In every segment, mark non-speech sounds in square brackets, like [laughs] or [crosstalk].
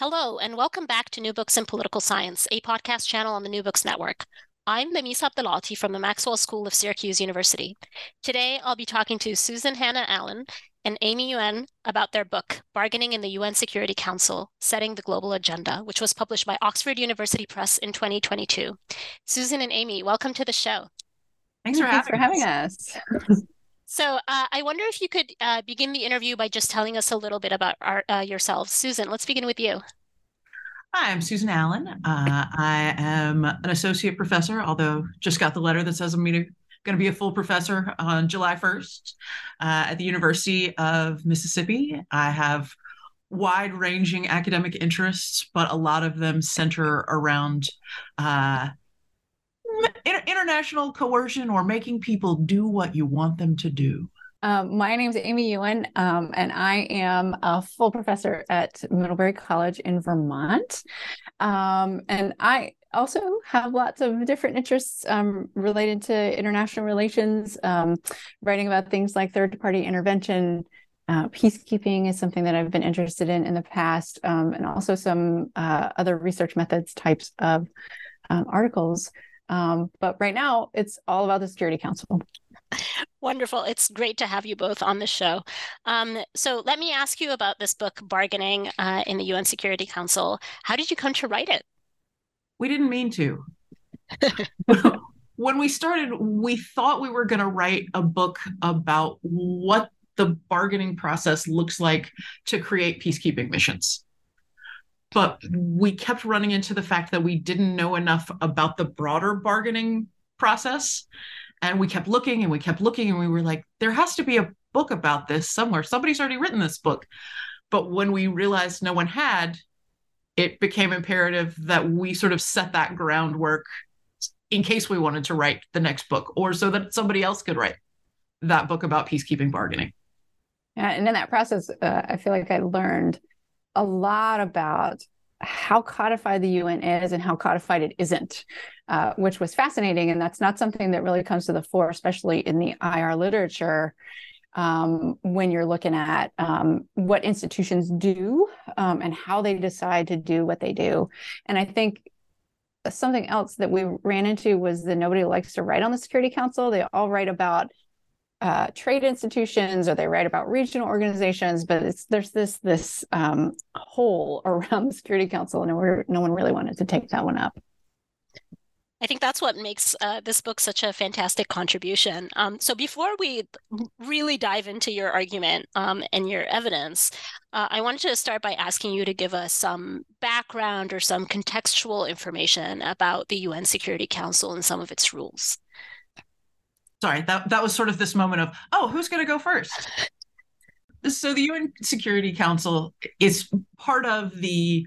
Hello, and welcome back to New Books in Political Science, a podcast channel on the New Books Network. I'm Lamisa Abdelaaty from the Maxwell School of Syracuse University. Today, I'll be talking to Susan Hannah Allen and Amy Yuen about their book, Bargaining in the UN Security Council Setting the Global Agenda, which was published by Oxford University Press in 2022. Susan and Amy, welcome to the show. Thanks for, Thanks having, for having us. So, uh, I wonder if you could uh, begin the interview by just telling us a little bit about our, uh, yourselves. Susan, let's begin with you. Hi, I'm Susan Allen. Uh, I am an associate professor, although just got the letter that says I'm going to be a full professor on July 1st uh, at the University of Mississippi. I have wide ranging academic interests, but a lot of them center around uh, [laughs] international coercion or making people do what you want them to do. Um, my name is Amy Yuen, um, and I am a full professor at Middlebury College in Vermont. Um, and I also have lots of different interests um, related to international relations, um, writing about things like third party intervention. Uh, peacekeeping is something that I've been interested in in the past, um, and also some uh, other research methods types of articles. But right now, it's all about the Security Council. Wonderful. It's great to have you both on the show. Um, so, let me ask you about this book, Bargaining uh, in the UN Security Council. How did you come to write it? We didn't mean to. [laughs] when we started, we thought we were going to write a book about what the bargaining process looks like to create peacekeeping missions. But we kept running into the fact that we didn't know enough about the broader bargaining process. And we kept looking and we kept looking and we were like there has to be a book about this somewhere. Somebody's already written this book. But when we realized no one had it became imperative that we sort of set that groundwork in case we wanted to write the next book or so that somebody else could write that book about peacekeeping bargaining. And in that process uh, i feel like i learned a lot about how codified the UN is and how codified it isn't, uh, which was fascinating. And that's not something that really comes to the fore, especially in the IR literature. Um, when you're looking at um, what institutions do um, and how they decide to do what they do. And I think something else that we ran into was that nobody likes to write on the Security Council. They all write about uh, trade institutions or they write about regional organizations, but there's this this um, hole [laughs] around the Security Council, and no one really wanted to take that one up. I think that's what makes uh, this book such a fantastic contribution. Um, so before we really dive into your argument um, and your evidence, uh, I wanted to start by asking you to give us some background or some contextual information about the UN Security Council and some of its rules sorry that that was sort of this moment of oh who's going to go first so the un security council is part of the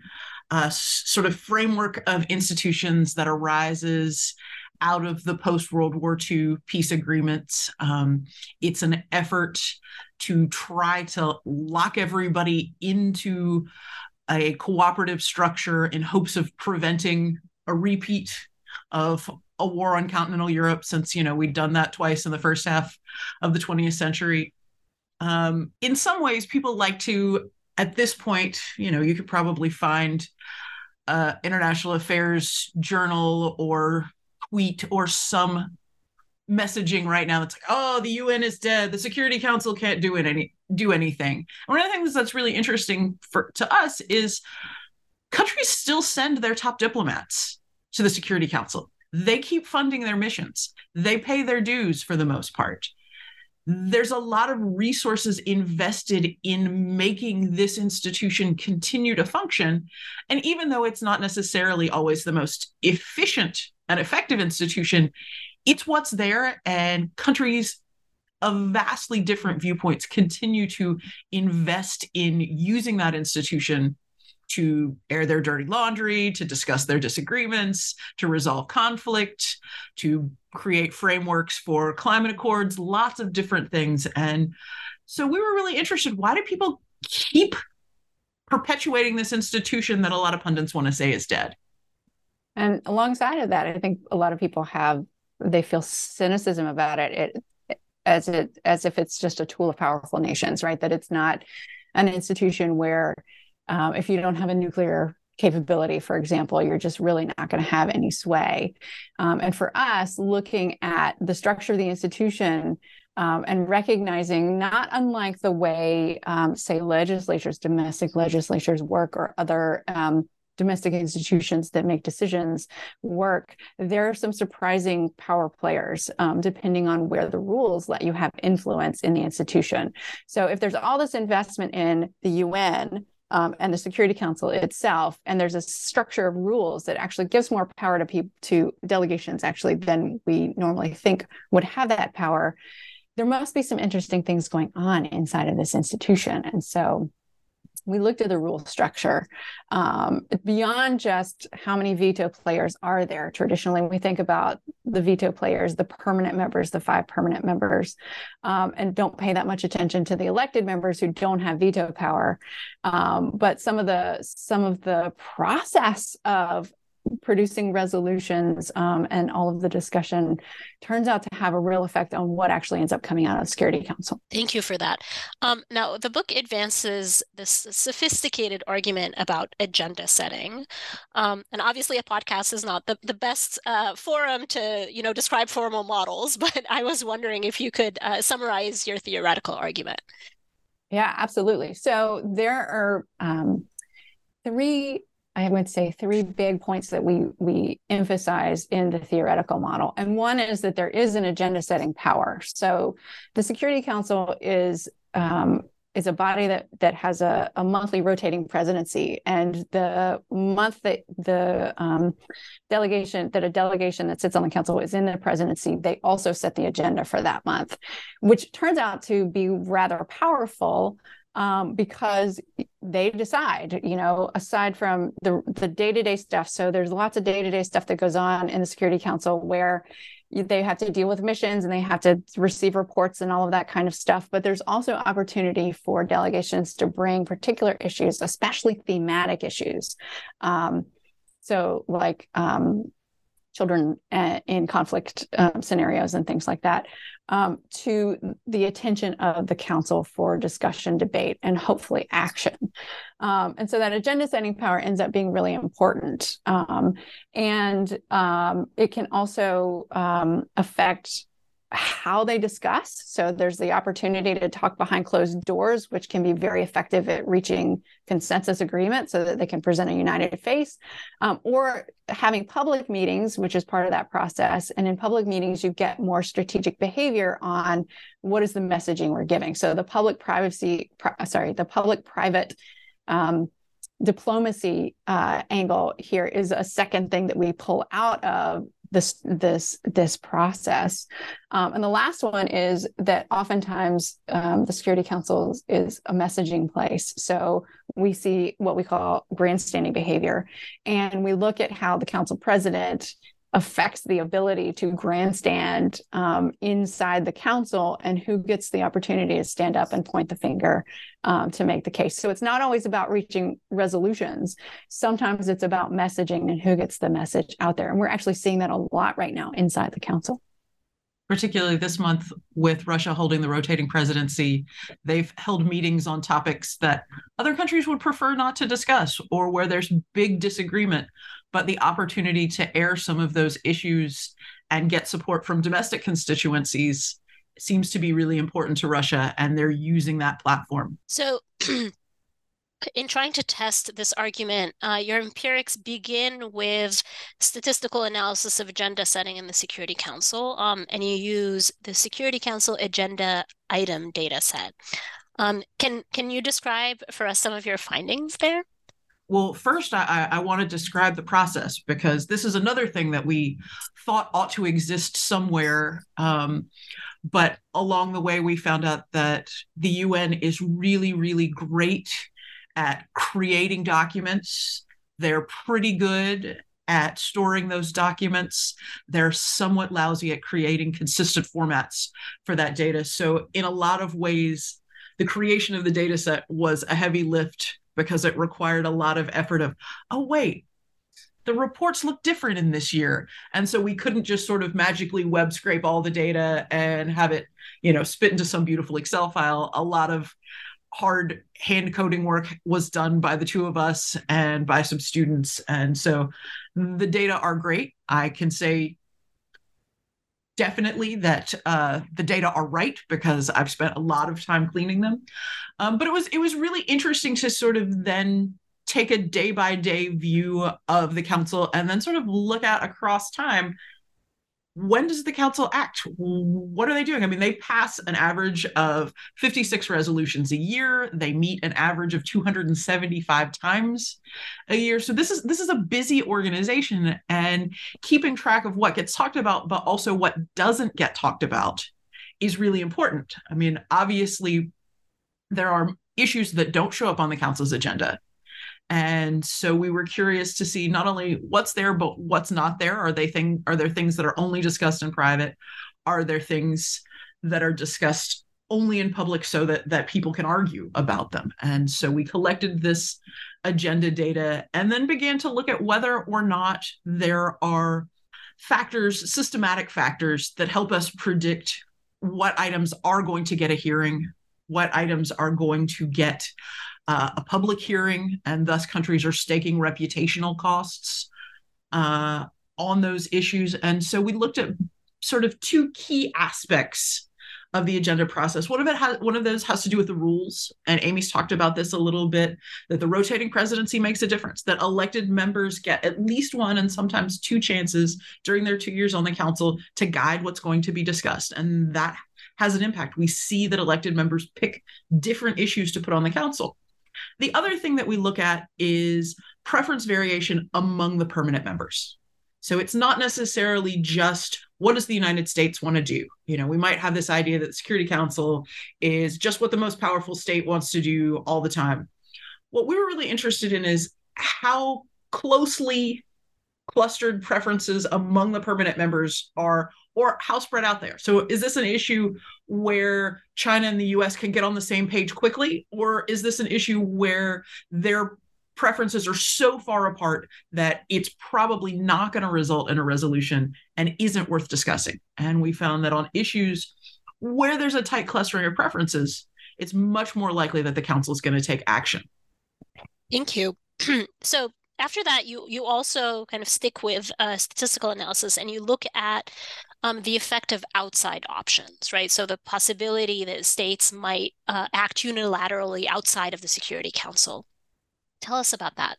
uh, sort of framework of institutions that arises out of the post World War II peace agreements. Um, it's an effort to try to lock everybody into a cooperative structure in hopes of preventing a repeat of a war on continental Europe since you know we'd done that twice in the first half of the 20th century. Um, in some ways, people like to at this point, you know, you could probably find uh, international affairs journal or tweet or some messaging right now that's like, oh, the UN is dead, the Security Council can't do it any do anything. One of the things that's really interesting for to us is countries still send their top diplomats to the Security Council. They keep funding their missions. They pay their dues for the most part. There's a lot of resources invested in making this institution continue to function. And even though it's not necessarily always the most efficient and effective institution, it's what's there and countries of vastly different viewpoints continue to invest in using that institution to air their dirty laundry, to discuss their disagreements, to resolve conflict, to create frameworks for climate accords, lots of different things. And so we were really interested why do people keep perpetuating this institution that a lot of pundits want to say is dead? And alongside of that, I think a lot of people have they feel cynicism about it, it as it as if it's just a tool of powerful nations, right? That it's not an institution where um, if you don't have a nuclear capability, for example, you're just really not going to have any sway. Um, and for us, looking at the structure of the institution um, and recognizing not unlike the way, um, say, legislatures, domestic legislatures work, or other um, domestic institutions that make decisions work, there are some surprising power players, um, depending on where the rules let you have influence in the institution. So if there's all this investment in the UN, um, and the Security Council itself, and there's a structure of rules that actually gives more power to people to delegations actually than we normally think would have that power. There must be some interesting things going on inside of this institution, and so we looked at the rule structure um, beyond just how many veto players are there. Traditionally, we think about the veto players, the permanent members, the five permanent members, um, and don't pay that much attention to the elected members who don't have veto power. Um, but some of the some of the process of producing resolutions um, and all of the discussion turns out to have a real effect on what actually ends up coming out of Security Council. Thank you for that. Um, now, the book advances this sophisticated argument about agenda setting, um, and obviously, a podcast is not the the best uh, forum to you know describe formal models. [laughs] But I was wondering if you could uh, summarize your theoretical argument. Yeah, absolutely. So there are um, three I would say three big points that we we emphasize in the theoretical model. And one is that there is an agenda setting power. So the Security Council is um, is a body that that has a, a monthly rotating presidency, and the month that the um, delegation that a delegation that sits on the council is in the presidency, they also set the agenda for that month, which turns out to be rather powerful um, because they decide, you know, aside from the the day to day stuff. So there's lots of day to day stuff that goes on in the Security Council where they have to deal with missions and they have to receive reports and all of that kind of stuff. But there's also opportunity for delegations to bring particular issues, especially thematic issues. Um, so like um, children uh, in conflict um, scenarios and things like that um, to the attention of the council for discussion, debate, and hopefully action. Um, and so that agenda setting power ends up being really important. Um, and um, it can also um, affect how they discuss. So there's the opportunity to talk behind closed doors, which can be very effective at reaching consensus agreement so that they can present a united face, um, or having public meetings, which is part of that process. And in public meetings, you get more strategic behavior on what is the messaging we're giving. So the public privacy, pri- sorry, the public private um, diplomacy uh, angle here is a second thing that we pull out of this this this process. Um, and the last one is that oftentimes um, the Security Council is a messaging place. So we see what we call grandstanding behavior, and we look at how the council president affects the ability to grandstand um, inside the council and who gets the opportunity to stand up and point the finger um, to make the case. So it's not always about reaching resolutions. Sometimes it's about messaging and who gets the message out there. And we're actually seeing that a lot right now inside the council. Particularly this month, with Russia holding the rotating presidency, they've held meetings on topics that other countries would prefer not to discuss or where there's big disagreement but the opportunity to air some of those issues and get support from domestic constituencies seems to be really important to Russia, and they're using that platform. So, [clears throat] in trying to test this argument, uh, your empirics begin with statistical analysis of agenda setting in the Security Council, um, and you use the Security Council agenda item data set. Um, can can you describe for us some of your findings there? Well, first, I, I want to describe the process because this is another thing that we thought ought to exist somewhere. Um, but along the way, we found out that the UN is really, really great at creating documents. They're pretty good at storing those documents. They're somewhat lousy at creating consistent formats for that data. So, in a lot of ways, the creation of the data set was a heavy lift because it required a lot of effort of, oh, wait, the reports look different in this year. And so we couldn't just sort of magically web scrape all the data and have it, you know, spit into some beautiful Excel file. A lot of hard hand coding work was done by the two of us and by some students. And so the data are great. I can say definitely that uh, the data are right because I've spent a lot of time cleaning them. Um, but it was it was really interesting to sort of then take a day by day view of the council and then sort of look at across time when does the council act? What are they doing? I mean, they pass an average of 56 resolutions a year. They meet an average of 275 times a year. So this is this is a busy organization and keeping track of what gets talked about but also what doesn't get talked about is really important. I mean, obviously there are issues that don't show up on the council's agenda and so we were curious to see not only what's there but what's not there. Are they thing are there things that are only discussed in private? Are there things that are discussed only in public so that that people can argue about them? And so we collected this agenda data and then began to look at whether or not there are factors systematic factors that help us predict what items are going to get a hearing what items are going to get uh, a public hearing, and thus countries are staking reputational costs uh, on those issues. And so we looked at sort of two key aspects of the agenda process. One of it has one of those has to do with the rules, and Amy's talked about this a little bit. That the rotating presidency makes a difference. That elected members get at least one and sometimes two chances during their two years on the council to guide what's going to be discussed, and that has an impact. We see that elected members pick different issues to put on the council. The other thing that we look at is preference variation among the permanent members. So it's not necessarily just what does the United States want to do? You know, we might have this idea that the Security Council is just what the most powerful state wants to do all the time. What we were really interested in is how closely clustered preferences among the permanent members are or how spread out there. So is this an issue where China and the US can get on the same page quickly or is this an issue where their preferences are so far apart that it's probably not going to result in a resolution and isn't worth discussing. And we found that on issues where there's a tight clustering of preferences, it's much more likely that the council is going to take action. Thank you. [clears throat] so after that, you you also kind of stick with uh, statistical analysis and you look at um, the effect of outside options, right? So the possibility that states might uh, act unilaterally outside of the Security Council. Tell us about that.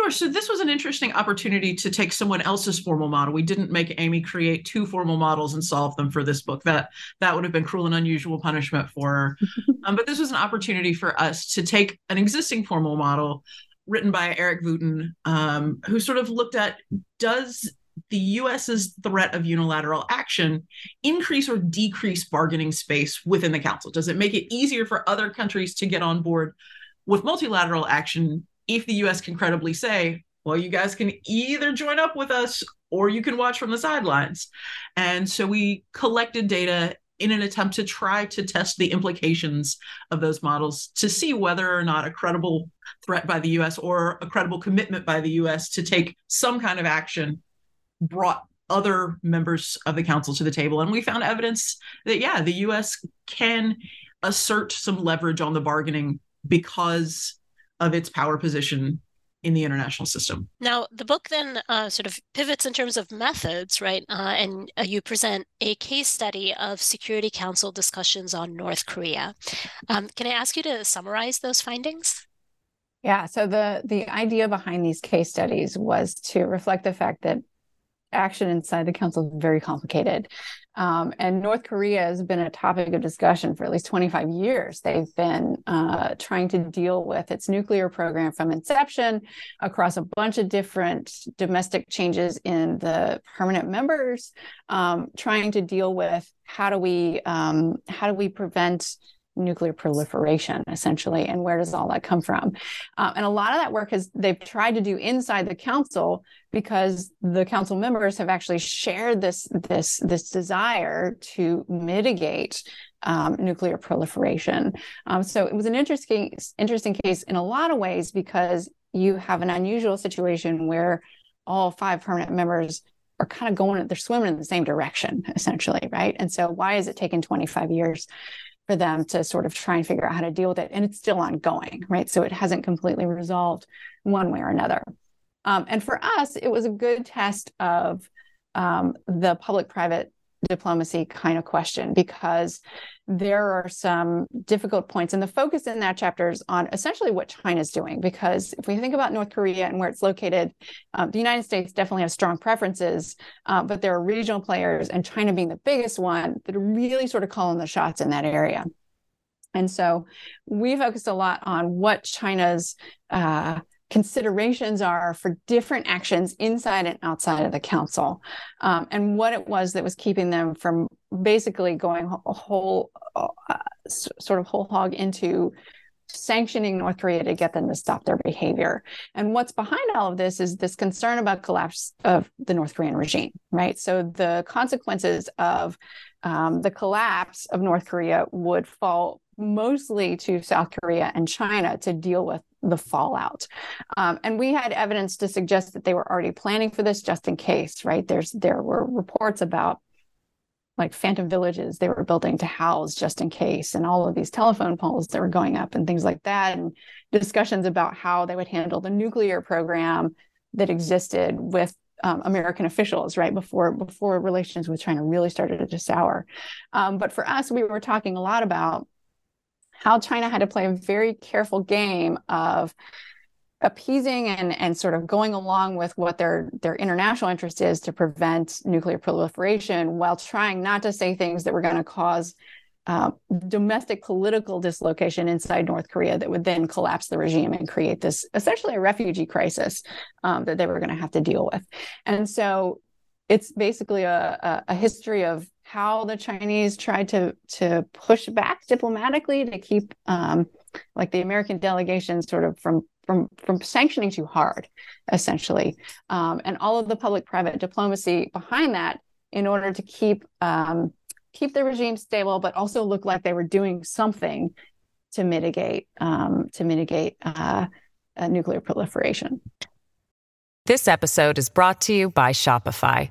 Sure. So this was an interesting opportunity to take someone else's formal model. We didn't make Amy create two formal models and solve them for this book. That that would have been cruel and unusual punishment for her. [laughs] um, but this was an opportunity for us to take an existing formal model written by Erik Voeten, um, who sort of looked at does the US's threat of unilateral action increase or decrease bargaining space within the council? Does it make it easier for other countries to get on board with multilateral action if the US can credibly say, well, you guys can either join up with us or you can watch from the sidelines? And so we collected data in an attempt to try to test the implications of those models to see whether or not a credible threat by the US or a credible commitment by the US to take some kind of action brought other members of the council to the table. And we found evidence that, yeah, the US can assert some leverage on the bargaining because of its power position in the international system. Now, the book then uh, sort of pivots in terms of methods, right? Uh, and uh, you present a case study of Security Council discussions on North Korea. Um, can I ask you to summarize those findings? Yeah. So the the idea behind these case studies was to reflect the fact that action inside the council is very complicated. Um, and North Korea has been a topic of discussion for at least 25 years. They've been uh, trying to deal with its nuclear program from inception across a bunch of different domestic changes in the permanent members, um, trying to deal with how do we um, how do we prevent nuclear proliferation essentially and where does all that come from? Um, and a lot of that work has they've tried to do inside the council because the council members have actually shared this this this desire to mitigate um, nuclear proliferation. Um, so it was an interesting interesting case in a lot of ways because you have an unusual situation where all five permanent members are kind of going they're swimming in the same direction [laughs] essentially right? And so why is it taking 25 years for them to sort of try and figure out how to deal with it. And it's still ongoing, right? So it hasn't completely resolved one way or another. Um, and for us, it was a good test of um, the public private diplomacy kind of question because there are some difficult points. And the focus in that chapter is on essentially what china is doing because if we think about north korea and where it's located um, the united states definitely has strong preferences uh, but there are regional players and china being the biggest one that are really sort of calling the shots in that area. And so we focused a lot on what china's uh, considerations are for different actions inside and outside of the council um, and what it was that was keeping them from basically going whole uh, sort of whole hog into sanctioning North Korea to get them to stop their behavior. And what's behind all of this is this concern about collapse of the North Korean regime, right? So the consequences of um, the collapse of North Korea would fall mostly to South Korea and China to deal with the fallout. Um, and we had evidence to suggest that they were already planning for this just in case, right? There's there were reports about like phantom villages they were building to house just in case and all of these telephone poles that were going up and things like that and discussions about how they would handle the nuclear program that existed with um, American officials right before before relations with China really started to sour. Um, but for us, we were talking a lot about how China had to play a very careful game of appeasing and, and sort of going along with what their their international interest is to prevent nuclear proliferation while trying not to say things that were going to cause uh, domestic political dislocation inside North Korea that would then collapse the regime and create this essentially a refugee crisis um, that they were going to have to deal with. And so it's basically a, a, a history of how the Chinese tried to to push back diplomatically to keep um, like the American delegation sort of from from from sanctioning too hard, essentially, um, and all of the public-private diplomacy behind that in order to keep um, keep the regime stable, but also look like they were doing something to mitigate um, to mitigate uh, nuclear proliferation. This episode is brought to you by Shopify.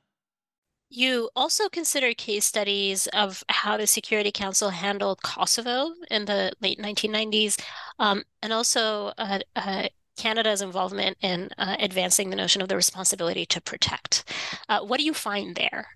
You also consider case studies of how the Security Council handled Kosovo in the late 1990s, um, and also uh, uh, Canada's involvement in uh, advancing the notion of the responsibility to protect. Uh, what do you find there?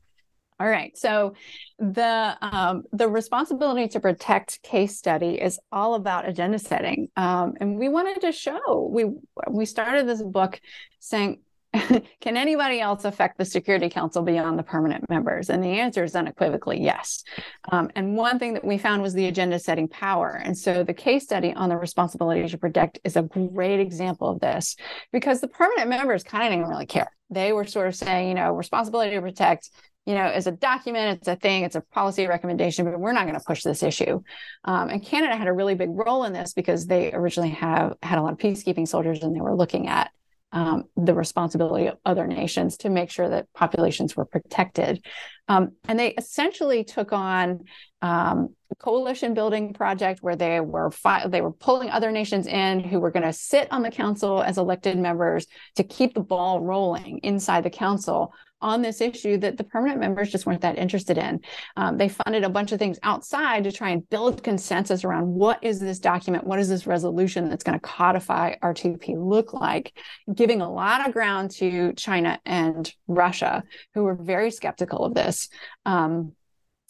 All right. So the um, the responsibility to protect case study is all about agenda setting, um, and we wanted to show we we started this book saying [laughs] can anybody else affect the Security Council beyond the permanent members? And the answer is unequivocally yes. Um, and one thing that we found was the agenda setting power. And so the case study on the responsibility to protect is a great example of this because the permanent members kind of didn't really care. They were sort of saying, you know, responsibility to protect you know, is a document, it's a thing, it's a policy recommendation, but we're not going to push this issue. Um, and Canada had a really big role in this because they originally have had a lot of peacekeeping soldiers and they were looking at um, the responsibility of other nations to make sure that populations were protected. Um, and they essentially took on um, coalition building project where they were fi- they were pulling other nations in who were going to sit on the council as elected members to keep the ball rolling inside the council on this issue that the permanent members just weren't that interested in. Um, they funded a bunch of things outside to try and build consensus around what is this document, what is this resolution that's going to codify R2P look like, giving a lot of ground to China and Russia, who were very skeptical of this. Um,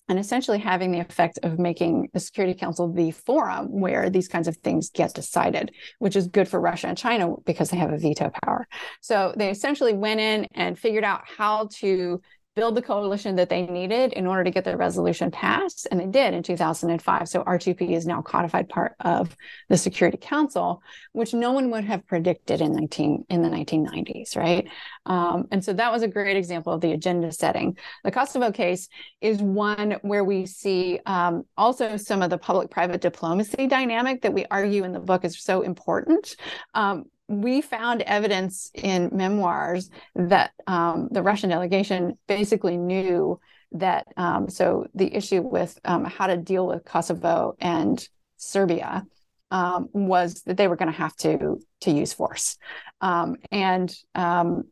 and essentially having the effect of making the Security Council the forum where these kinds of things get decided, which is good for Russia and China because they have a veto power. So they essentially went in and figured out how to build the coalition that they needed in order to get the resolution passed and they did in 2005 so r2p is now codified part of the security council which no one would have predicted in 19 in the 1990s right? Um, and so that was a great example of the agenda setting. The kosovo case is one where we see um, also some of the public private diplomacy dynamic that we argue in the book is so important. Um, we found evidence in memoirs that um, the Russian delegation basically knew that. Um, so the issue with um, how to deal with Kosovo and Serbia um, was that they were going to have to to use force, um, and um,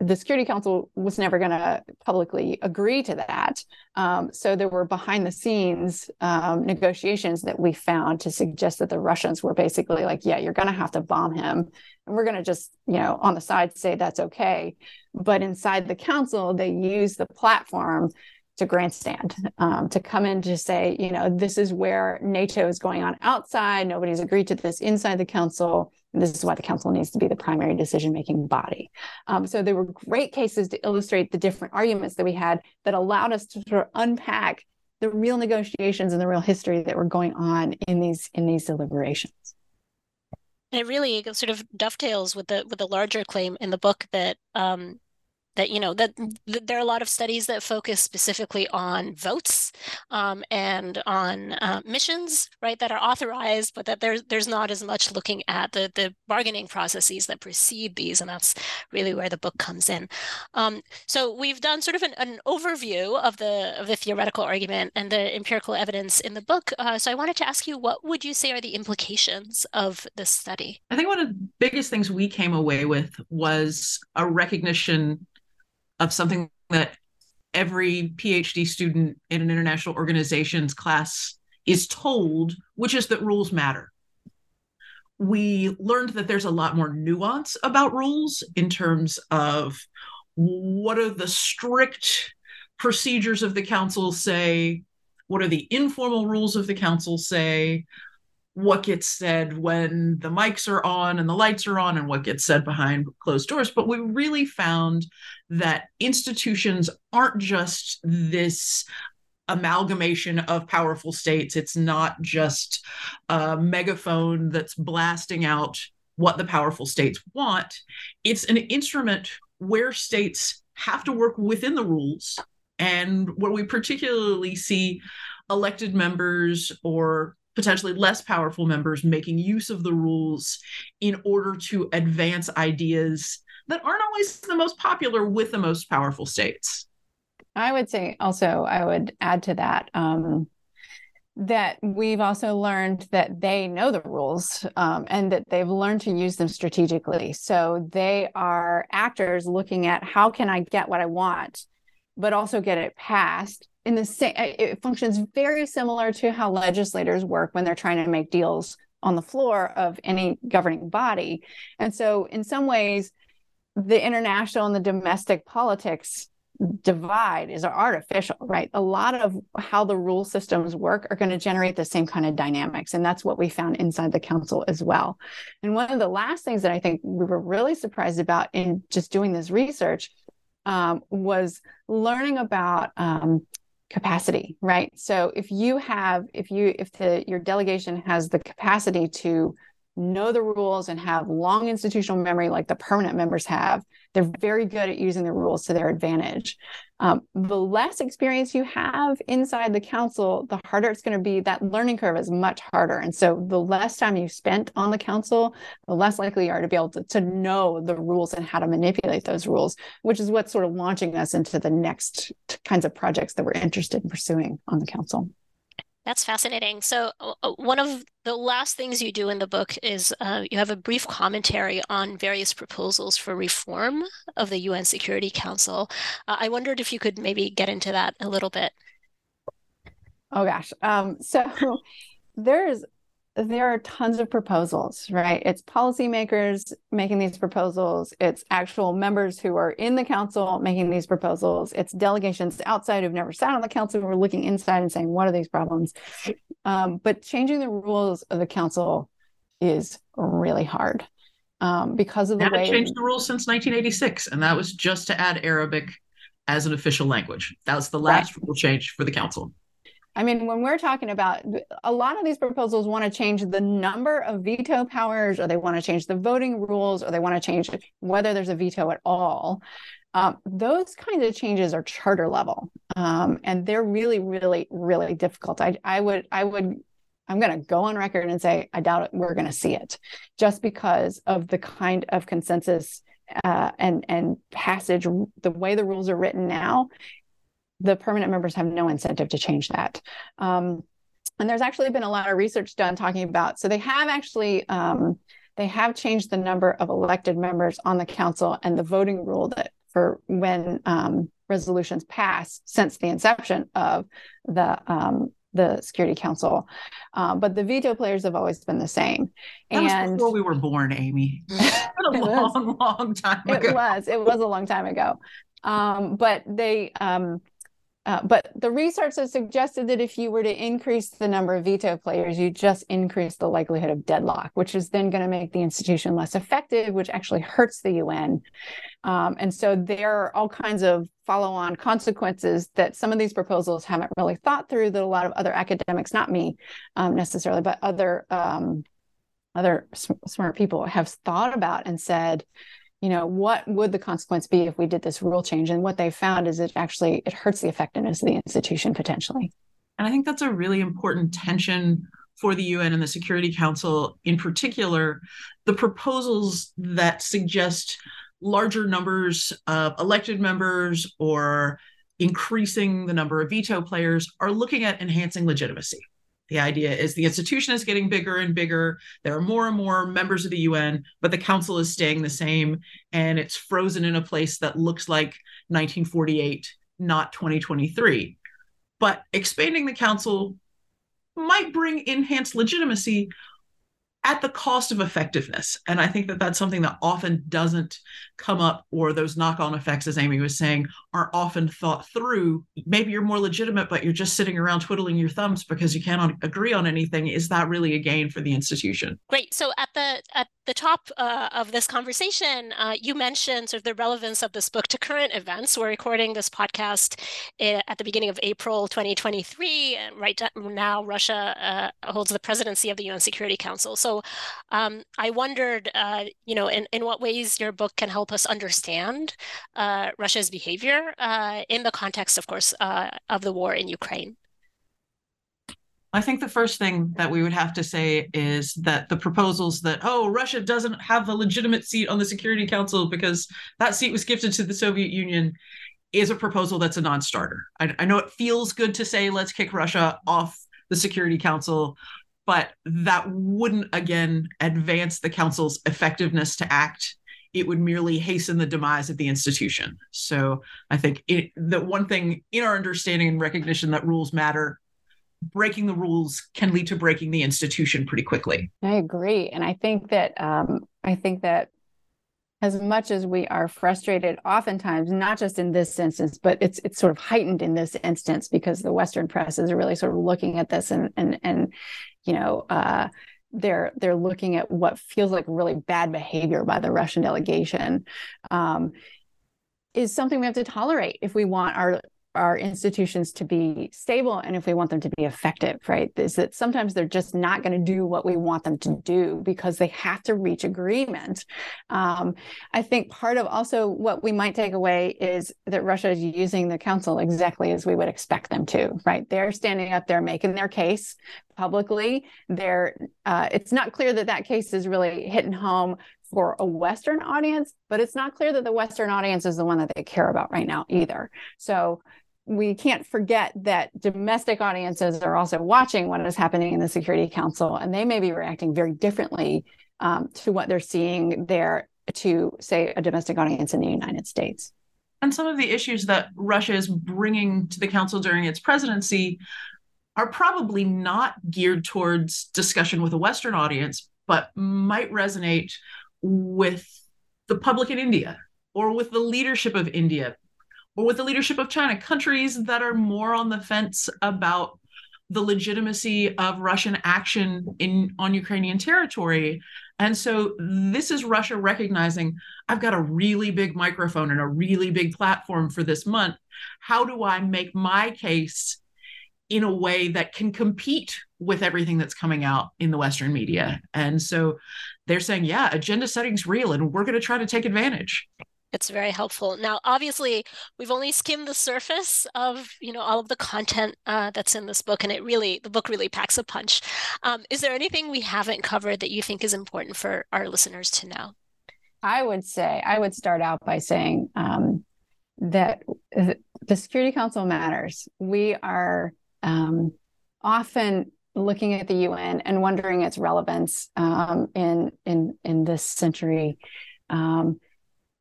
the Security Council was never going to publicly agree to that. Um, so there were behind the scenes um, negotiations that we found to suggest that the Russians were basically like, yeah, you're going to have to bomb him. And we're going to just, you know, on the side say that's okay. But inside the council, they use the platform to grandstand, um, to come in to say, you know, this is where NATO is going on outside. Nobody's agreed to this inside the council. This is why the council needs to be the primary decision making body. Um, so there were great cases to illustrate the different arguments that we had that allowed us to sort of unpack the real negotiations and the real history that were going on in these in these deliberations. And it really sort of dovetails with the with the larger claim in the book that um, that you know that, that, there are a lot of studies that focus specifically on votes um, and on uh, missions right that are authorized but that there's there's not as much looking at the the bargaining processes that precede these and that's really where the book comes in. Um, so we've done sort of an, an, overview of the of the theoretical argument and the empirical evidence in the book uh, so i wanted to ask you what would you say are the implications of this study? I think one of the biggest things we came away with was a recognition of something that every PhD student in an international organizations class is told, which is that rules matter. We learned that there's a lot more nuance about rules in terms of what are the strict procedures of the council say, what are the informal rules of the council say, what gets said when the mics are on and the lights are on and what gets said behind closed doors. But we really found that institutions aren't just this amalgamation of powerful states. It's not just a megaphone that's blasting out what the powerful states want. It's an instrument where states have to work within the rules and where we particularly see elected members or potentially less powerful members making use of the rules in order to advance ideas that aren't always the most popular with the most powerful states. I would say also, I would add to that. Um, that we've also learned that they know the rules um, and that they've learned to use them strategically. So they are actors looking at how can I get what I want, but also get it passed in the same it functions very similar to how legislators work when they're trying to make deals on the floor of any governing body. And so in some ways the international and the domestic politics divide is artificial right? A lot of how the rule systems work are going to generate the same kind of dynamics and that's what we found inside the council as well. And one of the last things that i think we were really surprised about in just doing this research um, was learning about um, capacity right? So if you have if you if the your delegation has the capacity to know the rules and have long institutional memory like the permanent members have. They're very good at using the rules to their advantage. Um, the less experience you have inside the council, the harder it's going to be. That learning curve is much harder. And so the less time you spent on the council, the less likely you are to be able to, to know the rules and how to manipulate those rules, which is what's sort of launching us into the next kinds of projects that we're interested in pursuing on the council. That's fascinating. So, one of the last things you do in the book is uh, you have a brief commentary on various proposals for reform of the UN Security Council. Uh, I wondered if you could maybe get into that a little bit. Oh, gosh. Um, so, [laughs] there's there are tons of proposals, right? It's policymakers making these proposals, it's actual members who are in the council making these proposals, it's delegations outside who've never sat on the council who are looking inside and saying, what are these problems? Um, but changing the rules of the council is really hard um, because of the way. haven't changed the rules since 1986, and that was just to add Arabic as an official language. That was the last right. rule change for the council. I mean, when we're talking about a lot of these proposals want to change the number of veto powers, or they want to change the voting rules, or they want to change whether there's a veto at all. Um, those kinds of changes are charter level, um, and they're really, really, really difficult. I, I would, I would, I'm going to go on record and say I doubt it, we're going to see it, just because of the kind of consensus uh, and and passage, the way the rules are written now, the permanent members have no incentive to change that. Um, and there's actually been a lot of research done talking about, so they have actually, um, they have changed the number of elected members on the council and the voting rule that for when um, resolutions pass since the inception of the um, the Security Council. Uh, but the veto players have always been the same. That and before we were born, Amy. [laughs] [laughs] a long, was, long time ago. It was. It was a long time ago. Um, but they um, uh, but the research has suggested that if you were to increase the number of veto players, you just increase the likelihood of deadlock, which is then going to make the institution less effective, which actually hurts the UN. Um, and so there are all kinds of follow on consequences that some of these proposals haven't really thought through, that a lot of other academics, not me um, necessarily, but other. Um, other smart people have thought about and said, you know what would the consequence be if we did this rule change? And what they found is it actually it hurts the effectiveness of the institution potentially. And i think that's a really important tension for the UN and the Security Council in particular, the proposals that suggest larger numbers of elected members or increasing the number of veto players are looking at enhancing legitimacy. The idea is the institution is getting bigger and bigger. There are more and more members of the UN, but the council is staying the same. And it's frozen in a place that looks like 1948, not 2023. But expanding the council might bring enhanced legitimacy at the cost of effectiveness. And I think that that's something that often doesn't come up, or those knock on effects, as Amy was saying, are often thought through. Maybe you're more legitimate, but you're just sitting around twiddling your thumbs because you cannot agree on anything. Is that really a gain for the institution? Great. So at the at the top uh, of this conversation, uh, you mentioned sort of the relevance of this book to current events. We're recording this podcast eh, at the beginning of April 2023. And right now, Russia uh, holds the presidency of the UN Security Council. So um, I wondered, uh, you know, in, in what ways your book can help us understand uh, Russia's behavior uh, in the context, of course, of the war in Ukraine. I think the first thing that we would have to say is that the proposals that, oh, Russia doesn't have a legitimate seat on the Security Council because that seat was gifted to the Soviet Union is a proposal that's a non starter. I, I know it feels good to say, let's kick Russia off the Security Council, but that wouldn't, again, advance the Council's effectiveness to act it would merely hasten the demise of the institution. So I think it, the one thing in our understanding and recognition that rules matter breaking the rules can lead to breaking the institution pretty quickly. I agree, and I think that um, I think that as much as we are frustrated, oftentimes not just in this instance, but it's it's sort of heightened in this instance because the Western press is really sort of looking at this and and and you know. Uh, they're they're looking at what feels like really bad behavior by the Russian delegation, um, is something we have to tolerate if we want our our institutions to be stable and if we want them to be effective, right? Is that sometimes they're just not going to do what we want them to do because they have to reach agreement. Um, I think part of also what we might take away is that Russia is using the council exactly as we would expect them to, right? They're standing up there making their case publicly. They're, uh, it's not clear that that case is really hitting home for a Western audience, but it's not clear that the Western audience is the one that they care about right now either. So we can't forget that domestic audiences are also watching what is happening in the Security Council, and they may be reacting very differently um, to what they're seeing there to, say, a domestic audience in the United States. And some of the issues that Russia is bringing to the Council during its presidency are probably not geared towards discussion with a Western audience, but might resonate with the public in India or with the leadership of India or with the leadership of China, countries that are more on the fence about the legitimacy of Russian action in on Ukrainian territory. And so this is Russia recognizing I've got a really big microphone and a really big platform for this month. How do I make my case in a way that can compete with everything that's coming out in the Western media? And so they're saying, yeah, agenda setting's real and we're going to try to take advantage. It's very helpful. Now obviously we've only skimmed the surface of you know all of the content uh, that's in this book and it really the book really packs a punch. Um, is there anything we haven't covered that you think is important for our listeners to know? I would say i would start out by saying um, that the security council matters. We are um, often looking at the un and wondering its relevance um, in in in this century um,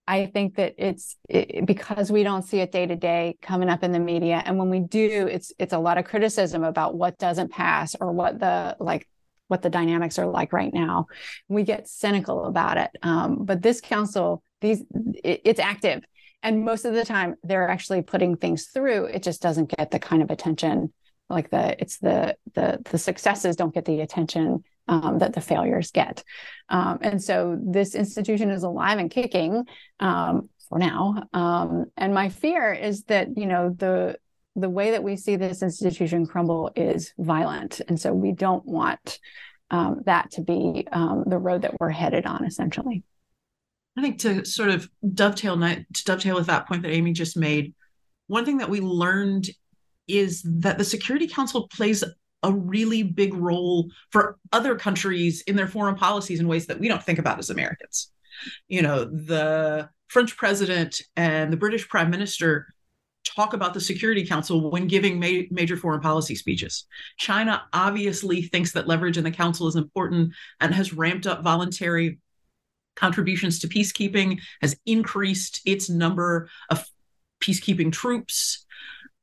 I think that it's it, because we don't see it day to day coming up in the media, and when we do, it's it's a lot of criticism about what doesn't pass or what the like what the dynamics are like right now. We get cynical about it, um, but this council, these it, it's active, and most of the time they're actually putting things through. It just doesn't get the kind of attention like the it's the the the successes don't get the attention um, that the failures get. Um, and so this institution is alive and kicking um, for now. Um, and my fear is that you know the the way that we see this institution crumble is violent, and so we don't want um, that to be um, the road that we're headed on. Essentially, I think to sort of dovetail to dovetail with that point that Amy just made, one thing that we learned is that the Security Council plays a really big role for other countries in their foreign policies in ways that we don't think about as Americans. You know, the French president and the British prime minister talk about the Security Council when giving ma- major foreign policy speeches. China obviously thinks that leverage in the council is important and has ramped up voluntary contributions to peacekeeping, has increased its number of peacekeeping troops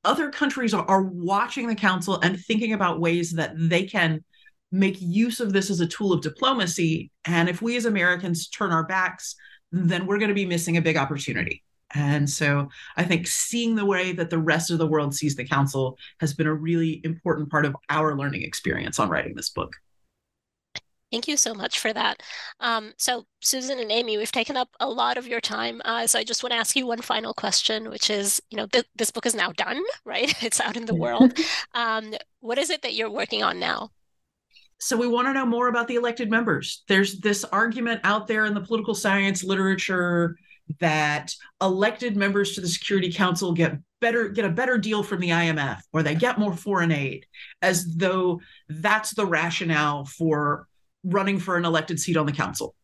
other countries are, are watching the council and thinking about ways that they can make use of this as a tool of diplomacy. And if we as Americans turn our backs, then we're going to be missing a big opportunity. And so I think seeing the way that the rest of the world sees the council has been a really important part of our learning experience on writing this book. Thank you so much for that. Um, so, Susan and Amy, we've taken up a lot of your time. Uh, so, I just want to ask you one final question, which is you know, th- this book is now done, [laughs] right? It's out in the world. [laughs] um, what is it that you're working on now? So, we want to know more about the elected members. There's this argument out there in the political science literature that elected members to the Security Council get better get a better deal from the IMF or they get more foreign aid as though that's the rationale for running for an elected seat on the council.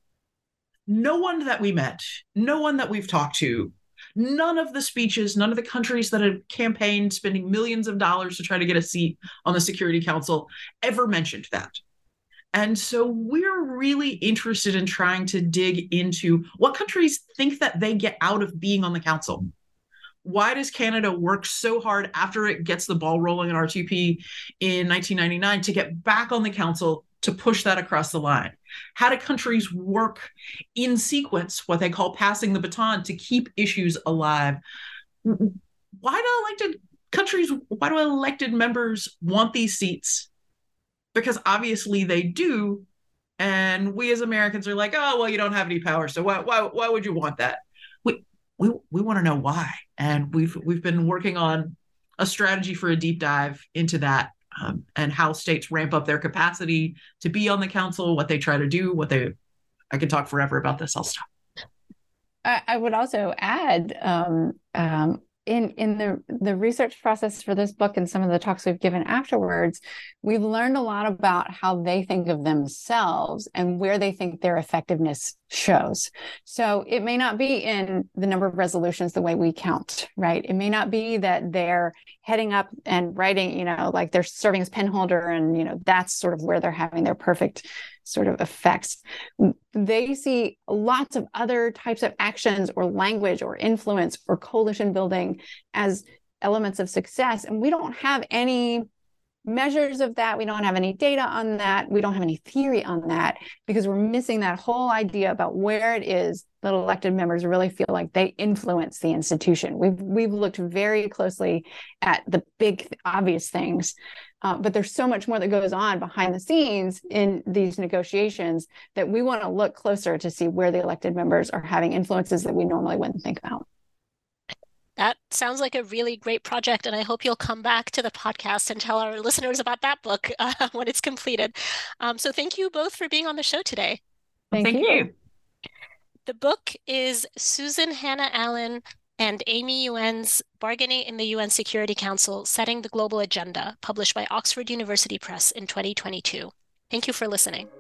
No one that we met, no one that we've talked to, none of the speeches, none of the countries that have campaigned spending millions of dollars to try to get a seat on the Security Council ever mentioned that. And so we're really interested in trying to dig into what countries think that they get out of being on the council. Why does Canada work so hard after it gets the ball rolling in R2P in 1999 to get back on the council to push that across the line? How do countries work in sequence, what they call passing the baton, to keep issues alive? Why do elected countries, why do elected members want these seats? Because obviously they do. And we as Americans are like, oh, well, you don't have any power. So why, why, why would you want that? We, we, we want to know why. And we've, we've been working on a strategy for a deep dive into that um, and how states ramp up their capacity to be on the council, what they try to do, what they. I could talk forever about this. I'll stop. I, I would also add um, um, in in the the research process for this book and some of the talks we've given afterwards we've learned a lot about how they think of themselves and where they think their effectiveness shows so it may not be in the number of resolutions the way we count right it may not be that they're heading up and writing you know like they're serving as pen holder and you know that's sort of where they're having their perfect sort of effects. They see lots of other types of actions or language or influence or coalition building as elements of success. And we don't have any measures of that. We don't have any data on that. We don't have any theory on that because we're missing that whole idea about where it is that elected members really feel like they influence the institution. We've we've looked very closely at the big obvious things, uh, but there's so much more that goes on behind the scenes in these negotiations that we want to look closer to see where the elected members are having influences that we normally wouldn't think about. That sounds like a really great project, and I hope you'll come back to the podcast and tell our listeners about that book [laughs] uh, when it's completed. Um, so, thank you both for being on the show today. Thank, Thank you. you. The book is Susan Hannah Allen and Amy Yuen's Bargaining in the UN Security Council Setting the Global Agenda, published by Oxford University Press in 2022. Thank you for listening.